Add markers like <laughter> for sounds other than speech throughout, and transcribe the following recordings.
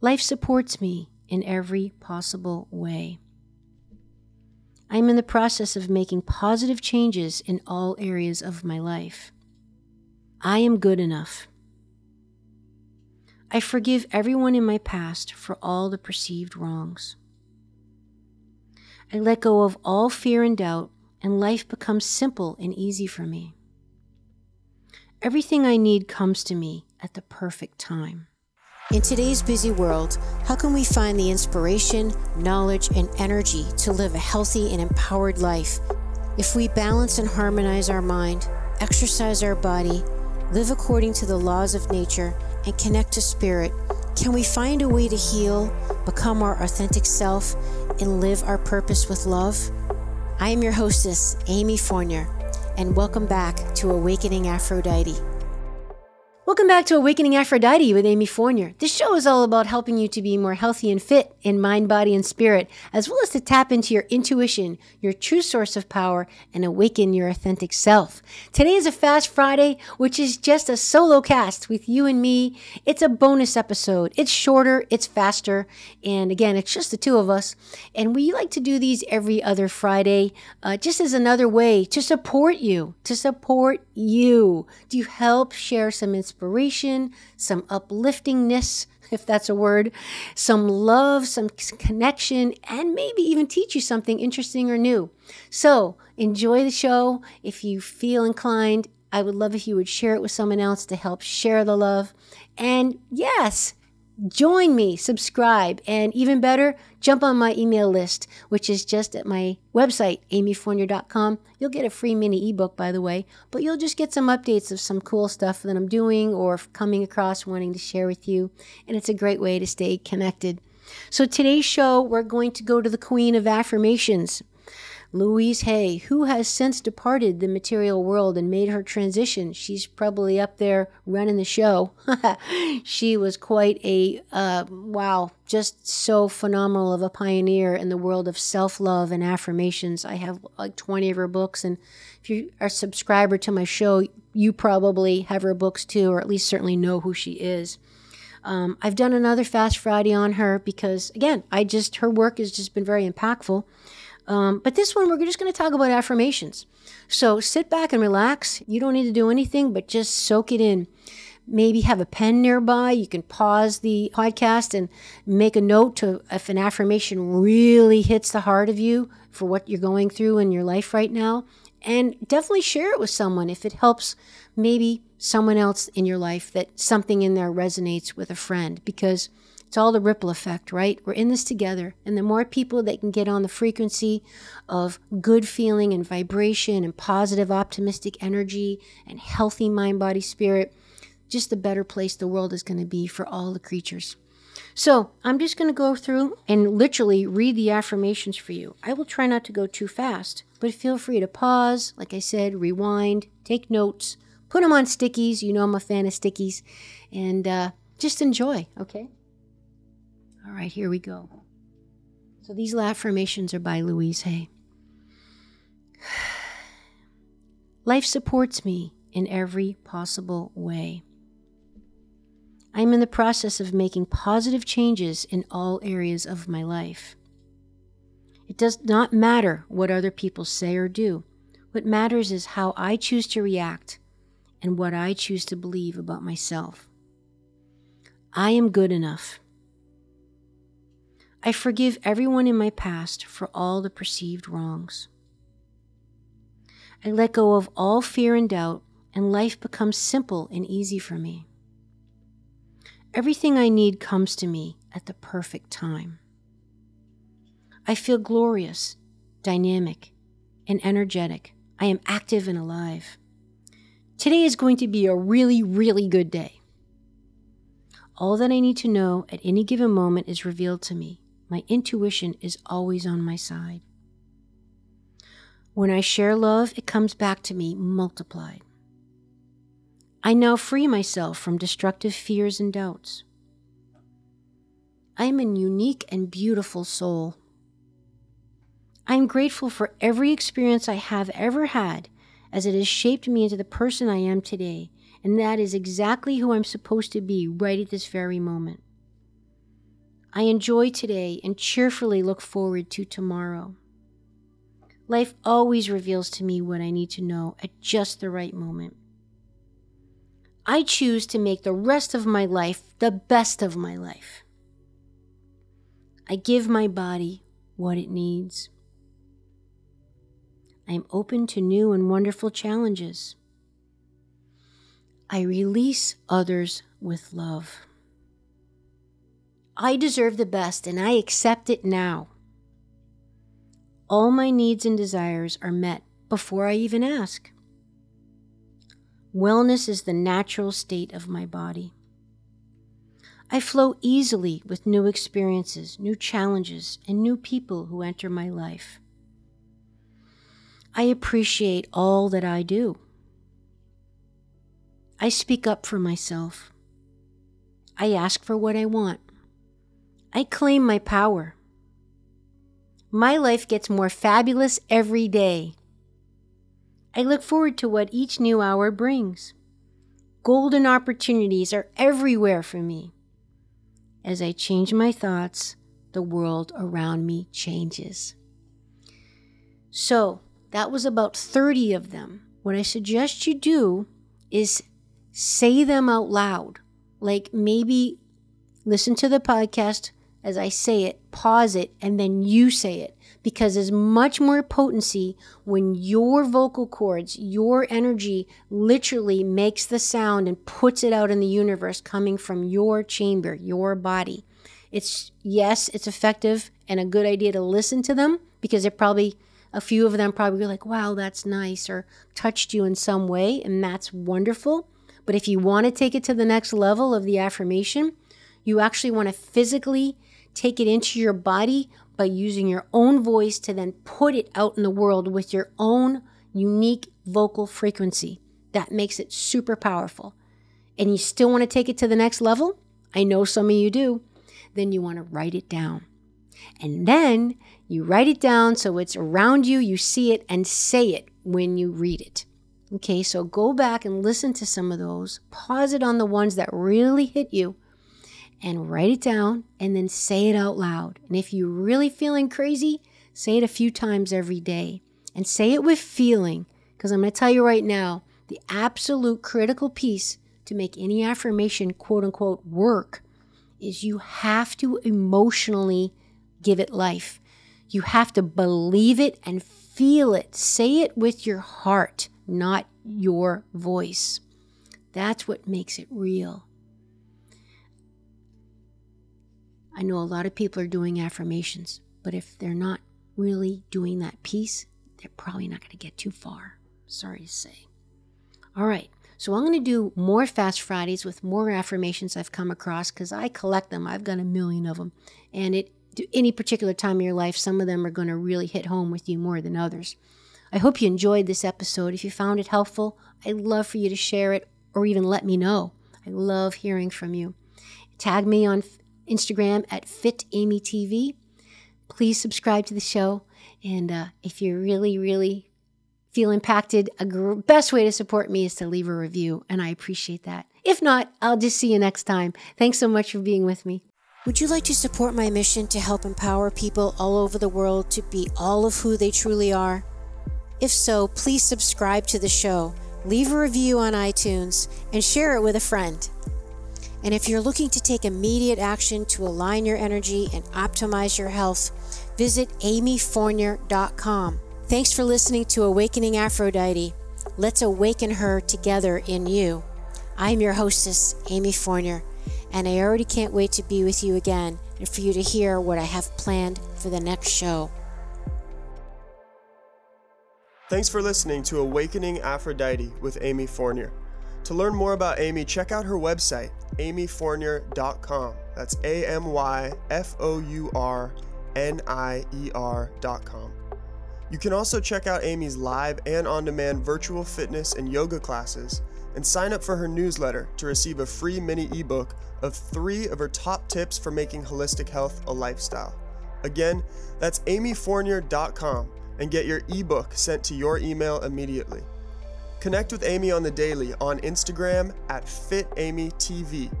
Life supports me in every possible way. I am in the process of making positive changes in all areas of my life. I am good enough. I forgive everyone in my past for all the perceived wrongs. I let go of all fear and doubt, and life becomes simple and easy for me. Everything I need comes to me at the perfect time. In today's busy world, how can we find the inspiration, knowledge, and energy to live a healthy and empowered life if we balance and harmonize our mind, exercise our body, live according to the laws of nature, and connect to spirit? Can we find a way to heal, become our authentic self, and live our purpose with love? I am your hostess, Amy Fournier, and welcome back to Awakening Aphrodite. Welcome back to Awakening Aphrodite with Amy Fournier. This show is all about helping you to be more healthy and fit in mind, body, and spirit, as well as to tap into your intuition, your true source of power, and awaken your authentic self. Today is a Fast Friday, which is just a solo cast with you and me. It's a bonus episode. It's shorter, it's faster, and again, it's just the two of us. And we like to do these every other Friday, uh, just as another way to support you, to support you, to help share some inspiration inspiration, some upliftingness, <laughs> if that's a word, some love, some connection, and maybe even teach you something interesting or new. So enjoy the show. If you feel inclined, I would love if you would share it with someone else to help share the love. And yes, join me, subscribe, and even better, jump on my email list, which is just at my website, amyfournier.com. You'll get a free mini ebook, by the way, but you'll just get some updates of some cool stuff that I'm doing or coming across wanting to share with you. And it's a great way to stay connected. So today's show, we're going to go to the Queen of Affirmations. Louise Hay, who has since departed the material world and made her transition. She's probably up there running the show. <laughs> she was quite a, uh, wow, just so phenomenal of a pioneer in the world of self love and affirmations. I have like 20 of her books, and if you are a subscriber to my show, you probably have her books too, or at least certainly know who she is. Um, I've done another Fast Friday on her because, again, I just, her work has just been very impactful. Um, but this one, we're just going to talk about affirmations. So sit back and relax. You don't need to do anything but just soak it in. Maybe have a pen nearby. You can pause the podcast and make a note to if an affirmation really hits the heart of you for what you're going through in your life right now. And definitely share it with someone if it helps maybe someone else in your life that something in there resonates with a friend because it's all the ripple effect, right? We're in this together. And the more people that can get on the frequency of good feeling and vibration and positive, optimistic energy and healthy mind, body, spirit, just the better place the world is going to be for all the creatures. So I'm just going to go through and literally read the affirmations for you. I will try not to go too fast, but feel free to pause, like I said, rewind, take notes, put them on stickies. You know I'm a fan of stickies, and uh, just enjoy, okay? All right, here we go. So these affirmations are by Louise Hay. <sighs> Life supports me in every possible way. I am in the process of making positive changes in all areas of my life. It does not matter what other people say or do. What matters is how I choose to react and what I choose to believe about myself. I am good enough. I forgive everyone in my past for all the perceived wrongs. I let go of all fear and doubt, and life becomes simple and easy for me. Everything I need comes to me at the perfect time. I feel glorious, dynamic, and energetic. I am active and alive. Today is going to be a really, really good day. All that I need to know at any given moment is revealed to me my intuition is always on my side. When I share love, it comes back to me multiplied. I now free myself from destructive fears and doubts. I am a unique and beautiful soul. I am grateful for every experience I have ever had as it has shaped me into the person I am today, and that is exactly who I'm supposed to be right at this very moment. I enjoy today and cheerfully look forward to tomorrow. Life always reveals to me what I need to know at just the right moment. I choose to make the rest of my life the best of my life. I give my body what it needs. I am open to new and wonderful challenges. I release others with love. I deserve the best and I accept it now. All my needs and desires are met before I even ask. Wellness is the natural state of my body. I flow easily with new experiences, new challenges, and new people who enter my life. I appreciate all that I do. I speak up for myself. I ask for what I want. I claim my power. My life gets more fabulous every day. I look forward to what each new hour brings. Golden opportunities are everywhere for me. As I change my thoughts, the world around me changes. So, that was about 30 of them. What I suggest you do is say them out loud. Like maybe listen to the podcast as I say it, pause it, and then you say it. Because there's much more potency when your vocal cords, your energy literally makes the sound and puts it out in the universe coming from your chamber, your body. It's, yes, it's effective and a good idea to listen to them because it probably, a few of them probably like, wow, that's nice, or touched you in some way, and that's wonderful. But if you want to take it to the next level of the affirmation, you actually want to physically take it into your body by using your own voice to then put it out in the world with your own unique vocal frequency. That makes it super powerful. And you still want to take it to the next level? I know some of you do. Then you want to write it down. And then you write it down so it's around you, you see it, and say it when you read it. Okay, so go back and listen to some of those. Pause it on the ones that really hit you and write it down and then say it out loud. And if you're really feeling crazy, say it a few times every day and say it with feeling. Because I'm going to tell you right now the absolute critical piece to make any affirmation, quote unquote, work is you have to emotionally give it life. You have to believe it and feel it. Say it with your heart, not your voice. That's what makes it real. I know a lot of people are doing affirmations, but if they're not really doing that piece, they're probably not going to get too far. Sorry to say. All right, so I'm going to do more Fast Fridays with more affirmations I've come across because I collect them. I've got a million of them. And at any particular time of your life, some of them are going to really hit home with you more than others. I hope you enjoyed this episode. If you found it helpful, I'd love for you to share it or even let me know. I love hearing from you. Tag me on Instagram at FitAmyTV. Please subscribe to the show. And uh, if you really, really feel impacted, a gr- best way to support me is to leave a review. And I appreciate that. If not, I'll just see you next time. Thanks so much for being with me. Would you like to support my mission to help empower people all over the world to be all of who they truly are? If so, please subscribe to the show, leave a review on iTunes, and share it with a friend. And if you're looking to take immediate action to align your energy and optimize your health, visit amyfournier.com. Thanks for listening to Awakening Aphrodite. Let's awaken her together in you. I'm your hostess, Amy Fournier, and I already can't wait to be with you again and for you to hear what I have planned for the next show. Thanks for listening to Awakening Aphrodite with Amy Fournier. To learn more about Amy, check out her website, amyfournier.com. That's A M Y F O U R N I E R.com. You can also check out Amy's live and on demand virtual fitness and yoga classes and sign up for her newsletter to receive a free mini ebook of three of her top tips for making holistic health a lifestyle. Again, that's amyfournier.com and get your ebook sent to your email immediately. Connect with Amy on the daily on Instagram at FitAmyTV,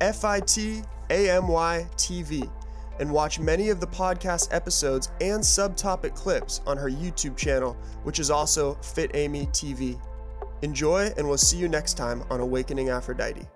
F I T A M Y TV, and watch many of the podcast episodes and subtopic clips on her YouTube channel, which is also Fit Amy TV. Enjoy, and we'll see you next time on Awakening Aphrodite.